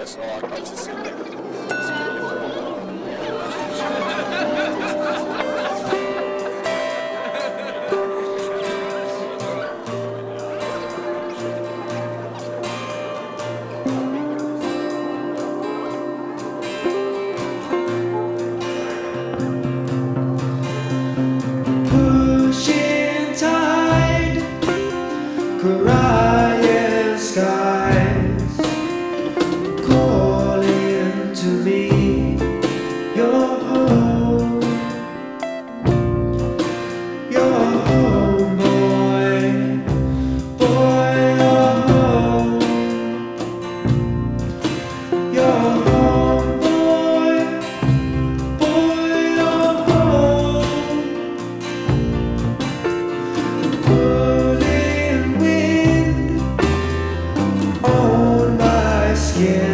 Yes, no, I'm not just sitting there. Yeah.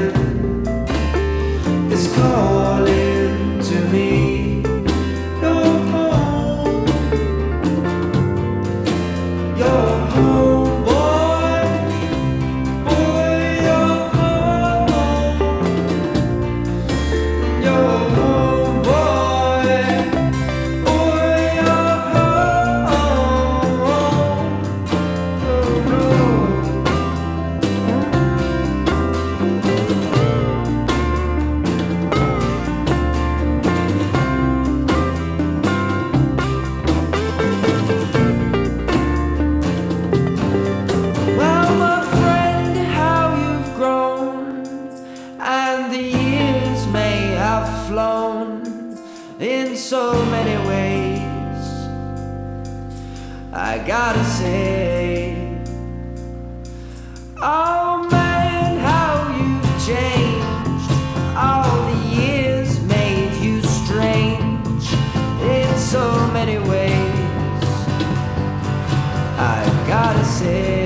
so many ways. I gotta say, oh man, how you've changed. All the years made you strange in so many ways. I gotta say.